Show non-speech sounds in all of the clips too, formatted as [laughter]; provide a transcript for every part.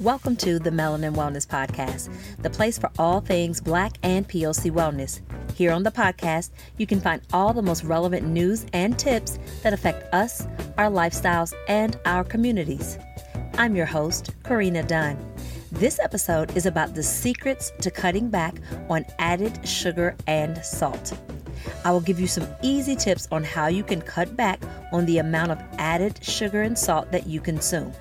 Welcome to the Melanin Wellness Podcast, the place for all things Black and POC wellness. Here on the podcast, you can find all the most relevant news and tips that affect us, our lifestyles, and our communities. I'm your host, Corinna Dunn. This episode is about the secrets to cutting back on added sugar and salt. I will give you some easy tips on how you can cut back on the amount of added sugar and salt that you consume.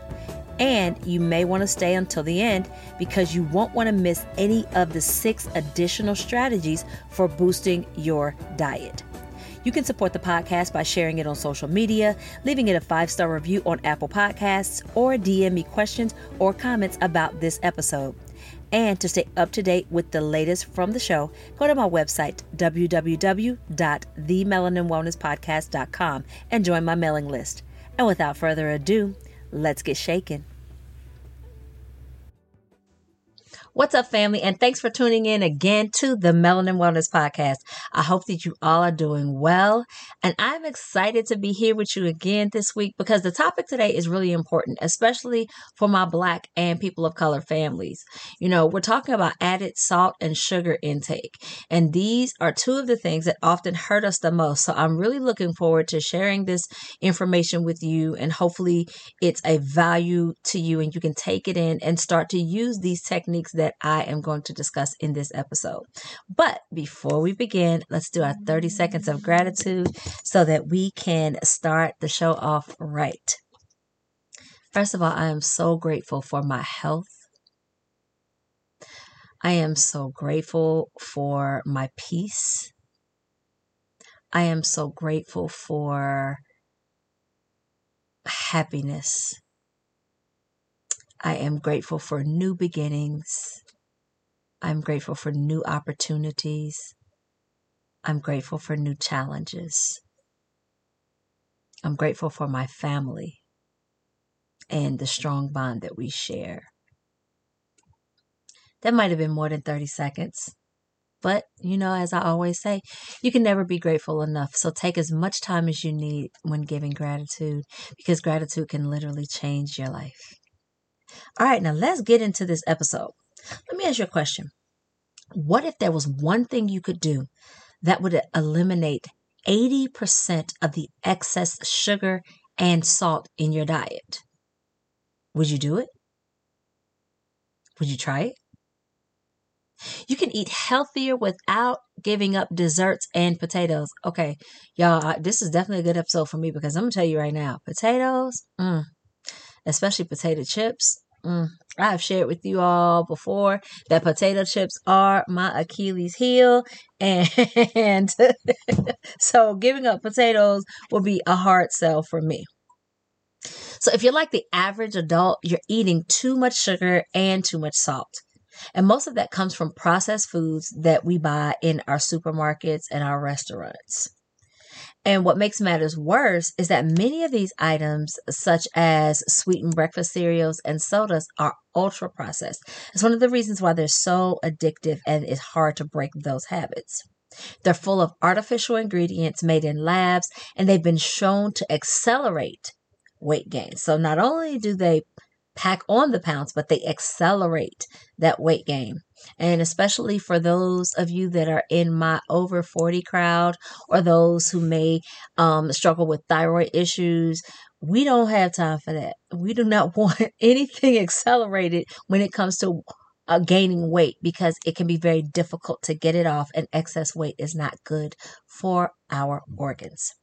And you may want to stay until the end because you won't want to miss any of the six additional strategies for boosting your diet. You can support the podcast by sharing it on social media, leaving it a five star review on Apple Podcasts, or DM me questions or comments about this episode. And to stay up to date with the latest from the show, go to my website, www.themelaninwellnesspodcast.com, and join my mailing list. And without further ado, let's get shaken. What's up, family? And thanks for tuning in again to the Melanin Wellness Podcast. I hope that you all are doing well. And I'm excited to be here with you again this week because the topic today is really important, especially for my Black and people of color families. You know, we're talking about added salt and sugar intake. And these are two of the things that often hurt us the most. So I'm really looking forward to sharing this information with you. And hopefully it's a value to you and you can take it in and start to use these techniques that that I am going to discuss in this episode. But before we begin, let's do our 30 seconds of gratitude so that we can start the show off right. First of all, I am so grateful for my health. I am so grateful for my peace. I am so grateful for happiness. I am grateful for new beginnings. I'm grateful for new opportunities. I'm grateful for new challenges. I'm grateful for my family and the strong bond that we share. That might have been more than 30 seconds. But, you know, as I always say, you can never be grateful enough. So take as much time as you need when giving gratitude because gratitude can literally change your life. All right, now let's get into this episode. Let me ask you a question. What if there was one thing you could do that would eliminate 80% of the excess sugar and salt in your diet? Would you do it? Would you try it? You can eat healthier without giving up desserts and potatoes. Okay, y'all, this is definitely a good episode for me because I'm to tell you right now potatoes, mm, especially potato chips. Mm, I've shared with you all before that potato chips are my Achilles heel. And [laughs] so giving up potatoes will be a hard sell for me. So if you're like the average adult, you're eating too much sugar and too much salt. And most of that comes from processed foods that we buy in our supermarkets and our restaurants. And what makes matters worse is that many of these items, such as sweetened breakfast cereals and sodas, are ultra processed. It's one of the reasons why they're so addictive and it's hard to break those habits. They're full of artificial ingredients made in labs, and they've been shown to accelerate weight gain. So not only do they pack on the pounds, but they accelerate that weight gain. And especially for those of you that are in my over 40 crowd or those who may um, struggle with thyroid issues, we don't have time for that. We do not [laughs] want anything accelerated when it comes to uh, gaining weight because it can be very difficult to get it off, and excess weight is not good for our organs.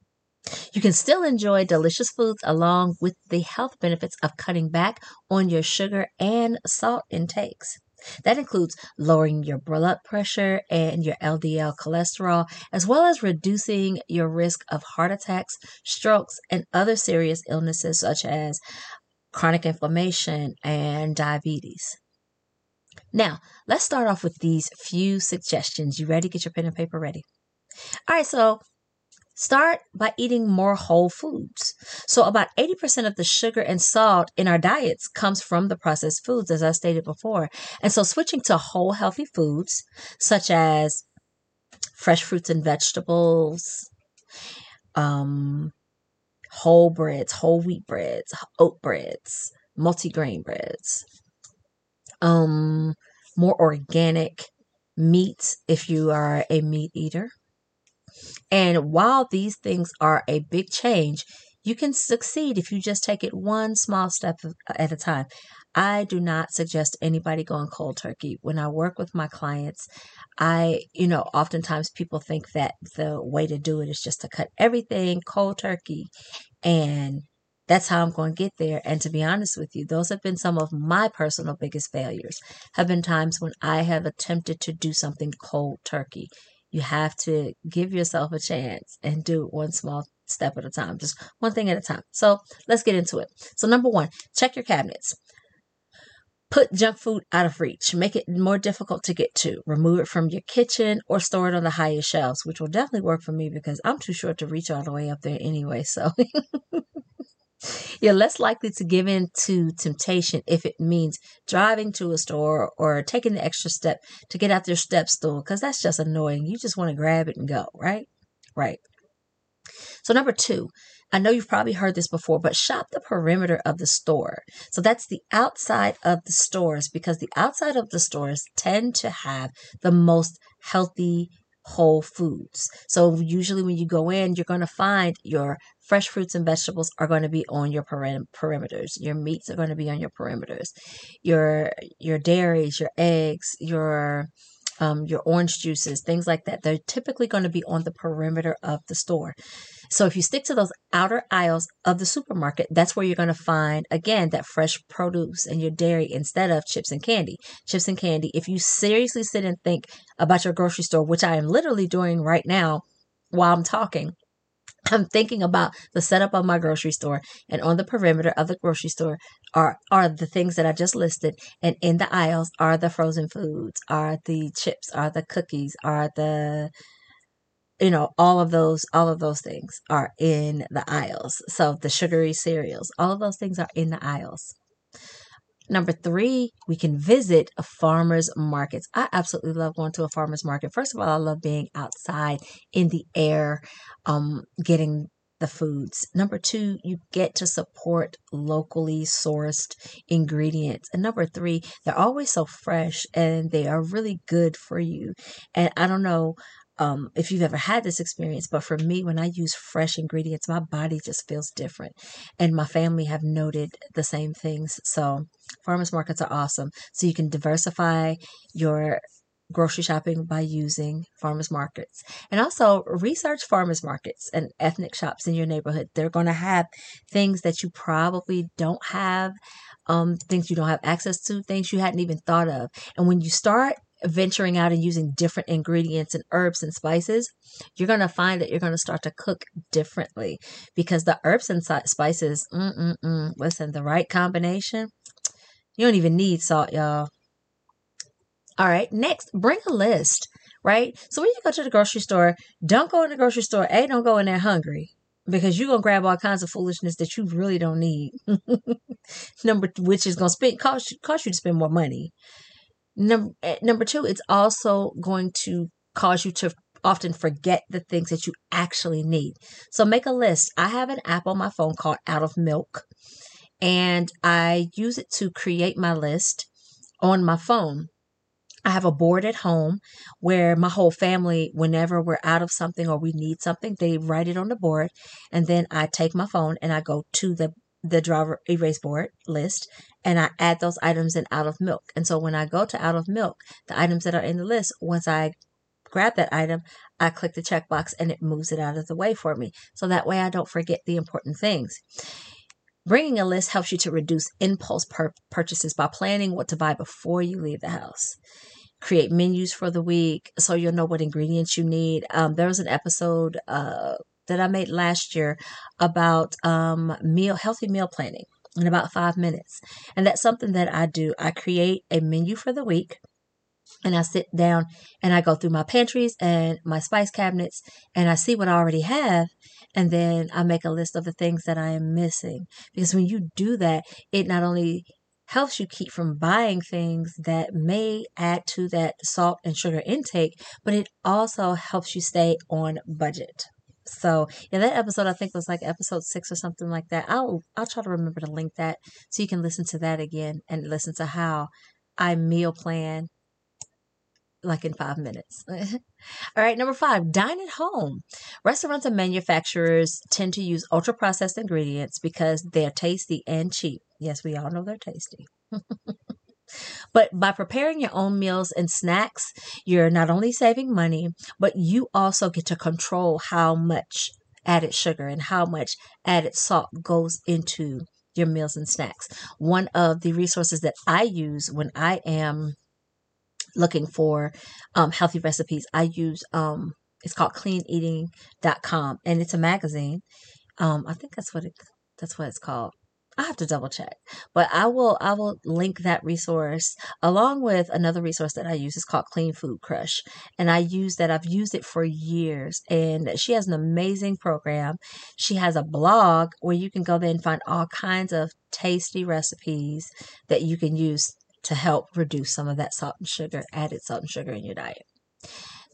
You can still enjoy delicious foods along with the health benefits of cutting back on your sugar and salt intakes. That includes lowering your blood pressure and your LDL cholesterol, as well as reducing your risk of heart attacks, strokes, and other serious illnesses such as chronic inflammation and diabetes. Now, let's start off with these few suggestions. You ready? Get your pen and paper ready. All right, so Start by eating more whole foods. So, about 80% of the sugar and salt in our diets comes from the processed foods, as I stated before. And so, switching to whole healthy foods, such as fresh fruits and vegetables, um, whole breads, whole wheat breads, oat breads, multigrain breads, um, more organic meats if you are a meat eater. And while these things are a big change, you can succeed if you just take it one small step at a time. I do not suggest anybody going cold turkey. When I work with my clients, I, you know, oftentimes people think that the way to do it is just to cut everything cold turkey and that's how I'm going to get there. And to be honest with you, those have been some of my personal biggest failures. Have been times when I have attempted to do something cold turkey. You have to give yourself a chance and do one small step at a time, just one thing at a time. So let's get into it. So, number one, check your cabinets. Put junk food out of reach. Make it more difficult to get to. Remove it from your kitchen or store it on the highest shelves, which will definitely work for me because I'm too short to reach all the way up there anyway. So [laughs] you're less likely to give in to temptation if it means driving to a store or taking the extra step to get out their step stool because that's just annoying. You just want to grab it and go, right? Right. So, number two, I know you've probably heard this before, but shop the perimeter of the store. So that's the outside of the stores because the outside of the stores tend to have the most healthy whole foods. So usually when you go in, you're going to find your fresh fruits and vegetables are going to be on your perim- perimeters. Your meats are going to be on your perimeters. Your your dairies, your eggs, your um, your orange juices, things like that. They're typically going to be on the perimeter of the store. So if you stick to those outer aisles of the supermarket, that's where you're going to find, again, that fresh produce and your dairy instead of chips and candy. Chips and candy. If you seriously sit and think about your grocery store, which I am literally doing right now while I'm talking, [clears throat] I'm thinking about the setup of my grocery store, and on the perimeter of the grocery store are are the things that I just listed, and in the aisles are the frozen foods, are the chips, are the cookies, are the you know all of those all of those things are in the aisles. So the sugary cereals, all of those things are in the aisles. Number three, we can visit a farmer's markets. I absolutely love going to a farmer's market. First of all, I love being outside in the air, um, getting the foods. Number two, you get to support locally sourced ingredients. And number three, they're always so fresh and they are really good for you. And I don't know um, if you've ever had this experience, but for me, when I use fresh ingredients, my body just feels different. And my family have noted the same things. So, farmers markets are awesome. So, you can diversify your grocery shopping by using farmers markets and also research farmers markets and ethnic shops in your neighborhood they're going to have things that you probably don't have um, things you don't have access to things you hadn't even thought of and when you start venturing out and using different ingredients and herbs and spices, you're going to find that you're going to start to cook differently because the herbs and spices, mm-mm-mm, listen, the right combination, you don't even need salt, y'all. All right, next, bring a list, right? So when you go to the grocery store, don't go in the grocery store. A, don't go in there hungry because you're gonna grab all kinds of foolishness that you really don't need. [laughs] Number, which is gonna spend cost cost you to spend more money. Number eh, number two, it's also going to cause you to often forget the things that you actually need. So make a list. I have an app on my phone called Out of Milk, and I use it to create my list on my phone. I have a board at home where my whole family, whenever we're out of something or we need something, they write it on the board. And then I take my phone and I go to the the driver erase board list and I add those items in out of milk. And so when I go to out of milk, the items that are in the list, once I grab that item, I click the checkbox and it moves it out of the way for me. So that way I don't forget the important things. Bringing a list helps you to reduce impulse pur- purchases by planning what to buy before you leave the house. Create menus for the week so you'll know what ingredients you need. Um, there was an episode uh, that I made last year about um, meal healthy meal planning in about five minutes. And that's something that I do. I create a menu for the week and I sit down and I go through my pantries and my spice cabinets and I see what I already have. And then I make a list of the things that I am missing. Because when you do that, it not only helps you keep from buying things that may add to that salt and sugar intake, but it also helps you stay on budget. So yeah, that episode I think was like episode six or something like that. I'll I'll try to remember to link that so you can listen to that again and listen to how I meal plan like in five minutes. [laughs] All right, number five, dine at home. Restaurants and manufacturers tend to use ultra processed ingredients because they're tasty and cheap. Yes, we all know they're tasty. [laughs] but by preparing your own meals and snacks, you're not only saving money, but you also get to control how much added sugar and how much added salt goes into your meals and snacks. One of the resources that I use when I am looking for um, healthy recipes, I use um, it's called cleaneating.com and it's a magazine. Um, I think that's what it that's what it's called. I have to double check, but I will I will link that resource along with another resource that I use. It's called Clean Food Crush, and I use that. I've used it for years, and she has an amazing program. She has a blog where you can go there and find all kinds of tasty recipes that you can use to help reduce some of that salt and sugar, added salt and sugar in your diet.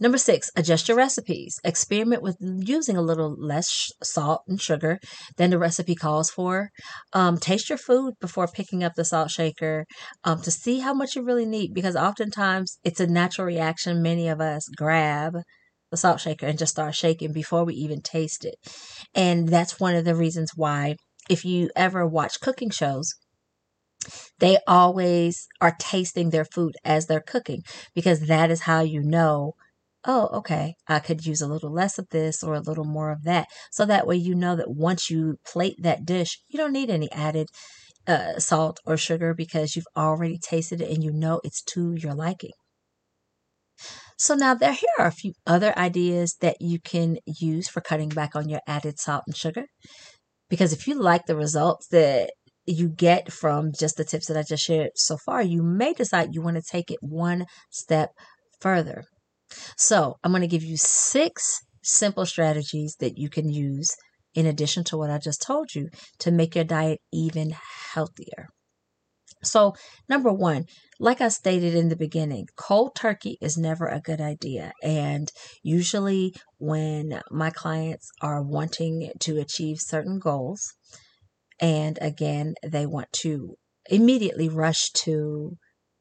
Number six, adjust your recipes. Experiment with using a little less salt and sugar than the recipe calls for. Um, taste your food before picking up the salt shaker um, to see how much you really need because oftentimes it's a natural reaction. Many of us grab the salt shaker and just start shaking before we even taste it. And that's one of the reasons why, if you ever watch cooking shows, they always are tasting their food as they're cooking because that is how you know oh, okay, I could use a little less of this or a little more of that. So that way you know that once you plate that dish, you don't need any added uh, salt or sugar because you've already tasted it and you know it's to your liking. So now there here are a few other ideas that you can use for cutting back on your added salt and sugar. Because if you like the results that you get from just the tips that I just shared so far, you may decide you want to take it one step further. So, I'm going to give you six simple strategies that you can use in addition to what I just told you to make your diet even healthier. So, number one, like I stated in the beginning, cold turkey is never a good idea. And usually, when my clients are wanting to achieve certain goals, and again, they want to immediately rush to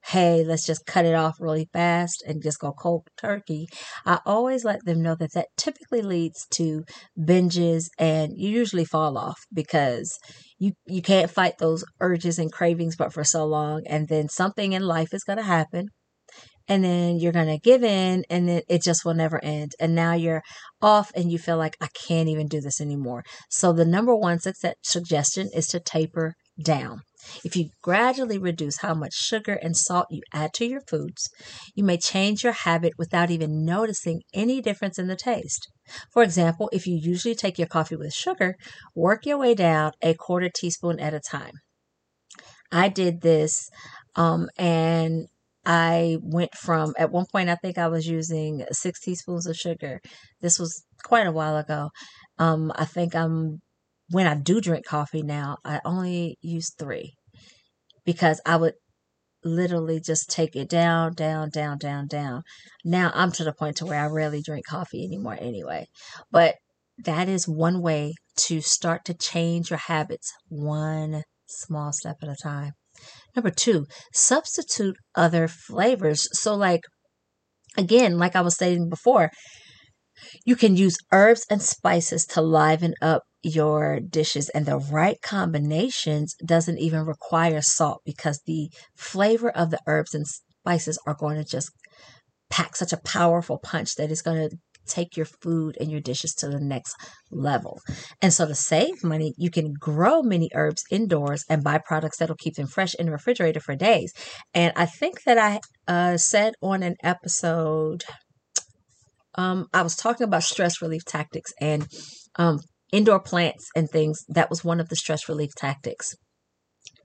hey, let's just cut it off really fast and just go cold turkey, I always let them know that that typically leads to binges and you usually fall off because you you can't fight those urges and cravings but for so long and then something in life is going to happen and then you're going to give in and then it just will never end and now you're off and you feel like I can't even do this anymore. So the number one success suggestion is to taper down. If you gradually reduce how much sugar and salt you add to your foods, you may change your habit without even noticing any difference in the taste. For example, if you usually take your coffee with sugar, work your way down a quarter teaspoon at a time. I did this um, and I went from, at one point, I think I was using six teaspoons of sugar. This was quite a while ago. Um, I think I'm when I do drink coffee now, I only use three because I would literally just take it down, down, down, down, down. Now I'm to the point to where I rarely drink coffee anymore anyway. But that is one way to start to change your habits one small step at a time. Number two, substitute other flavors. So, like, again, like I was stating before, you can use herbs and spices to liven up your dishes and the right combinations doesn't even require salt because the flavor of the herbs and spices are going to just pack such a powerful punch that it's going to take your food and your dishes to the next level. And so to save money, you can grow many herbs indoors and buy products that'll keep them fresh in the refrigerator for days. And I think that I uh, said on an episode, um, I was talking about stress relief tactics and um, indoor plants and things. That was one of the stress relief tactics.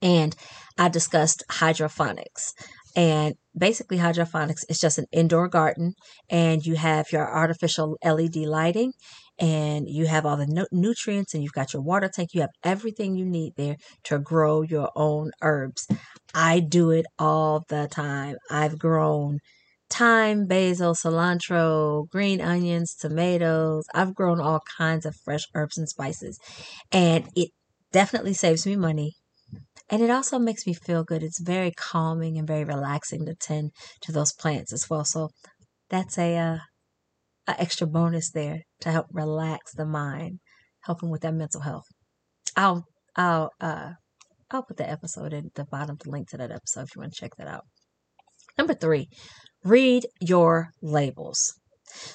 And I discussed hydroponics. And basically, hydroponics is just an indoor garden, and you have your artificial LED lighting, and you have all the nu- nutrients, and you've got your water tank. You have everything you need there to grow your own herbs. I do it all the time. I've grown thyme, basil, cilantro, green onions, tomatoes. I've grown all kinds of fresh herbs and spices, and it definitely saves me money. And it also makes me feel good. It's very calming and very relaxing to tend to those plants as well. So that's a, uh, a extra bonus there to help relax the mind, helping with that mental health. I'll I'll uh I'll put the episode in the bottom, the link to that episode if you want to check that out. Number three, read your labels.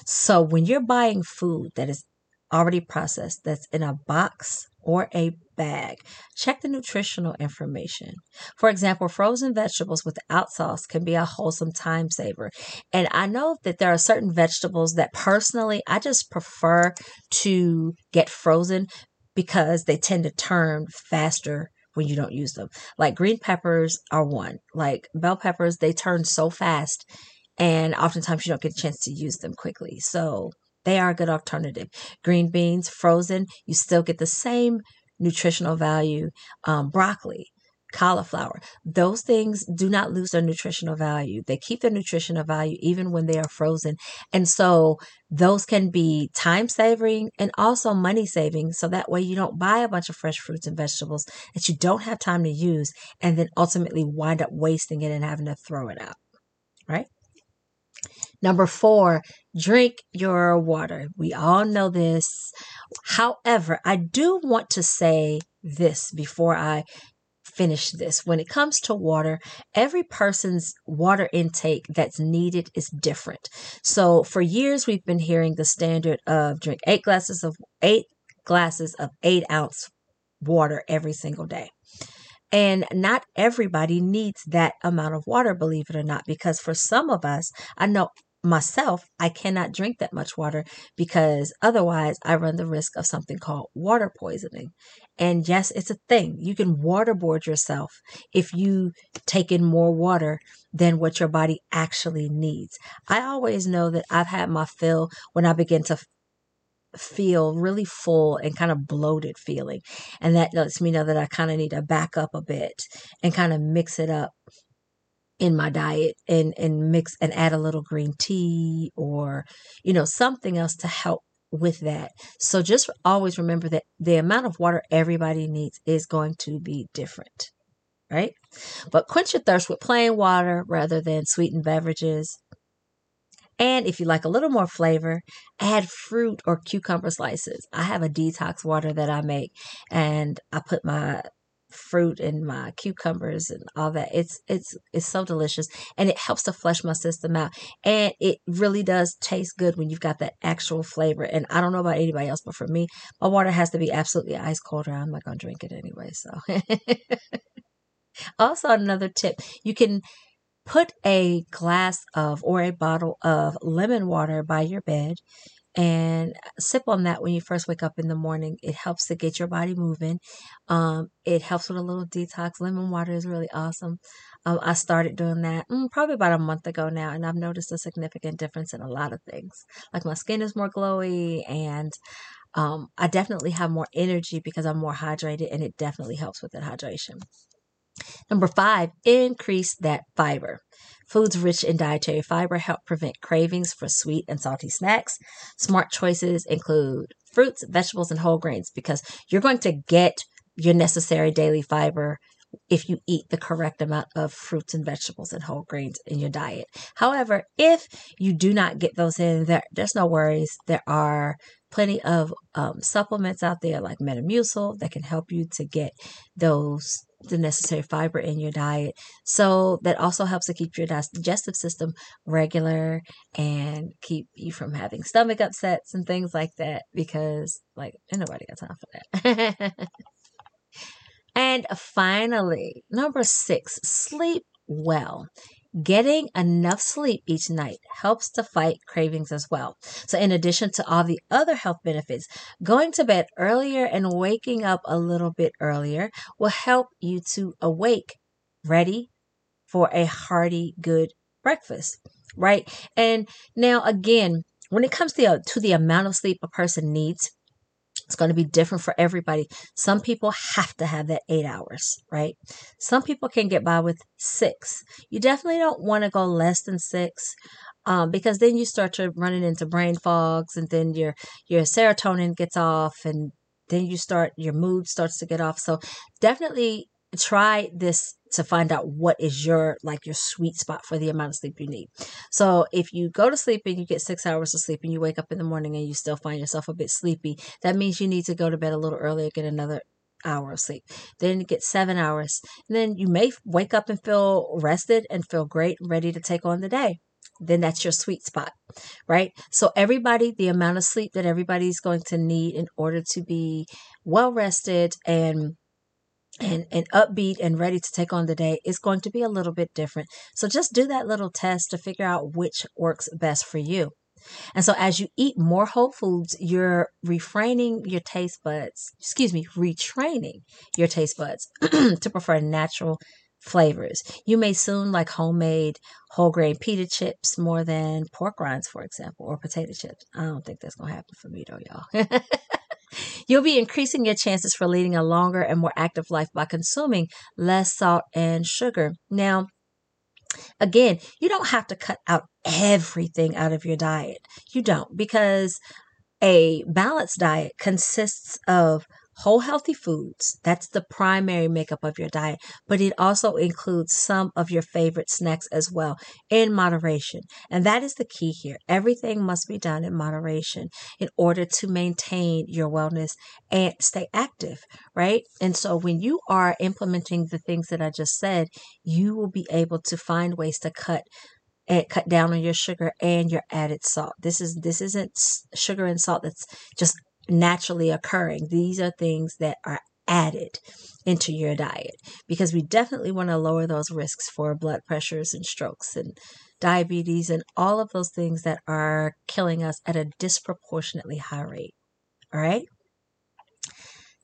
So when you're buying food that is already processed, that's in a box or a bag, check the nutritional information. For example, frozen vegetables without sauce can be a wholesome time saver. And I know that there are certain vegetables that personally I just prefer to get frozen because they tend to turn faster when you don't use them. Like green peppers are one. Like bell peppers, they turn so fast and oftentimes you don't get a chance to use them quickly. So they are a good alternative. Green beans, frozen, you still get the same nutritional value. Um, broccoli, cauliflower, those things do not lose their nutritional value. They keep their nutritional value even when they are frozen. And so those can be time saving and also money saving. So that way you don't buy a bunch of fresh fruits and vegetables that you don't have time to use and then ultimately wind up wasting it and having to throw it out. Right? Number four, drink your water. We all know this. However, I do want to say this before I finish this. When it comes to water, every person's water intake that's needed is different. So for years, we've been hearing the standard of drink eight glasses of eight glasses of eight ounce water every single day. And not everybody needs that amount of water, believe it or not, because for some of us, I know myself, I cannot drink that much water because otherwise I run the risk of something called water poisoning. And yes, it's a thing. You can waterboard yourself if you take in more water than what your body actually needs. I always know that I've had my fill when I begin to feel really full and kind of bloated feeling. And that lets me know that I kind of need to back up a bit and kind of mix it up in my diet and and mix and add a little green tea or you know something else to help with that. So just always remember that the amount of water everybody needs is going to be different. Right? But quench your thirst with plain water rather than sweetened beverages. And if you like a little more flavor, add fruit or cucumber slices. I have a detox water that I make and I put my fruit and my cucumbers and all that. It's it's it's so delicious and it helps to flush my system out. And it really does taste good when you've got that actual flavor. And I don't know about anybody else, but for me, my water has to be absolutely ice cold or I'm not gonna drink it anyway. So [laughs] also another tip, you can put a glass of or a bottle of lemon water by your bed and sip on that when you first wake up in the morning. It helps to get your body moving. Um, it helps with a little detox. Lemon water is really awesome. Um, I started doing that mm, probably about a month ago now, and I've noticed a significant difference in a lot of things. Like my skin is more glowy, and um, I definitely have more energy because I'm more hydrated, and it definitely helps with that hydration. Number five, increase that fiber. Foods rich in dietary fiber help prevent cravings for sweet and salty snacks. Smart choices include fruits, vegetables, and whole grains because you're going to get your necessary daily fiber if you eat the correct amount of fruits and vegetables and whole grains in your diet. However, if you do not get those in, there, there's no worries. There are plenty of um, supplements out there like Metamucil that can help you to get those the necessary fiber in your diet. So that also helps to keep your digestive system regular and keep you from having stomach upsets and things like that because like nobody got time for that. [laughs] and finally, number six, sleep well. Getting enough sleep each night helps to fight cravings as well. So, in addition to all the other health benefits, going to bed earlier and waking up a little bit earlier will help you to awake ready for a hearty, good breakfast, right? And now, again, when it comes to, to the amount of sleep a person needs, it's going to be different for everybody. Some people have to have that eight hours, right? Some people can get by with six. You definitely don't want to go less than six. Um, because then you start to running into brain fogs and then your your serotonin gets off and then you start your mood starts to get off so definitely try this to find out what is your like your sweet spot for the amount of sleep you need. So if you go to sleep and you get 6 hours of sleep and you wake up in the morning and you still find yourself a bit sleepy, that means you need to go to bed a little earlier, get another hour of sleep. Then you get 7 hours. And then you may wake up and feel rested and feel great, and ready to take on the day then that's your sweet spot, right? So, everybody, the amount of sleep that everybody's going to need in order to be well rested and and, and upbeat and ready to take on the day is going to be a little bit different. So just do that little test to figure out which works best for you. And so as you eat more whole foods, you're refraining your taste buds, excuse me, retraining your taste buds [clears throat] to prefer natural flavors. You may soon like homemade whole grain pita chips more than pork rinds, for example, or potato chips. I don't think that's going to happen for me though, y'all. [laughs] You'll be increasing your chances for leading a longer and more active life by consuming less salt and sugar. Now, again, you don't have to cut out everything out of your diet. You don't, because a balanced diet consists of whole healthy foods. That's the primary makeup of your diet, but it also includes some of your favorite snacks as well in moderation. And that is the key here. Everything must be done in moderation in order to maintain your wellness and stay active, right? And so when you are implementing the things that I just said, you will be able to find ways to cut and cut down on your sugar and your added salt. This is this isn't sugar and salt that's just naturally occurring. These are things that are added into your diet because we definitely want to lower those risks for blood pressures and strokes and diabetes and all of those things that are killing us at a disproportionately high rate. All right.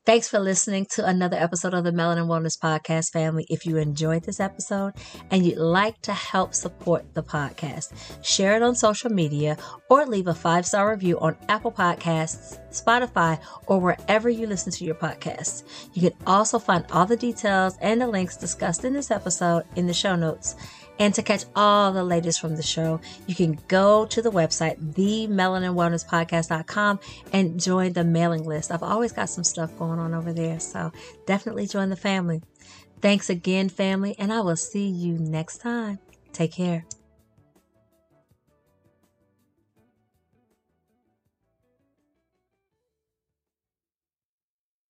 Thanks for listening to another episode of the Melanin Wellness Podcast family. If you enjoyed this episode and you'd like to help support the podcast, share it on social media or leave a five star review on Apple Podcasts, Spotify, or wherever you listen to your podcasts. You can also find all the details and the links discussed in this episode in the show notes. And to catch all the latest from the show, you can go to the website, themelaninwellnesspodcast.com, and join the mailing list. I've always got some stuff going on over there, so definitely join the family. Thanks again, family, and I will see you next time. Take care.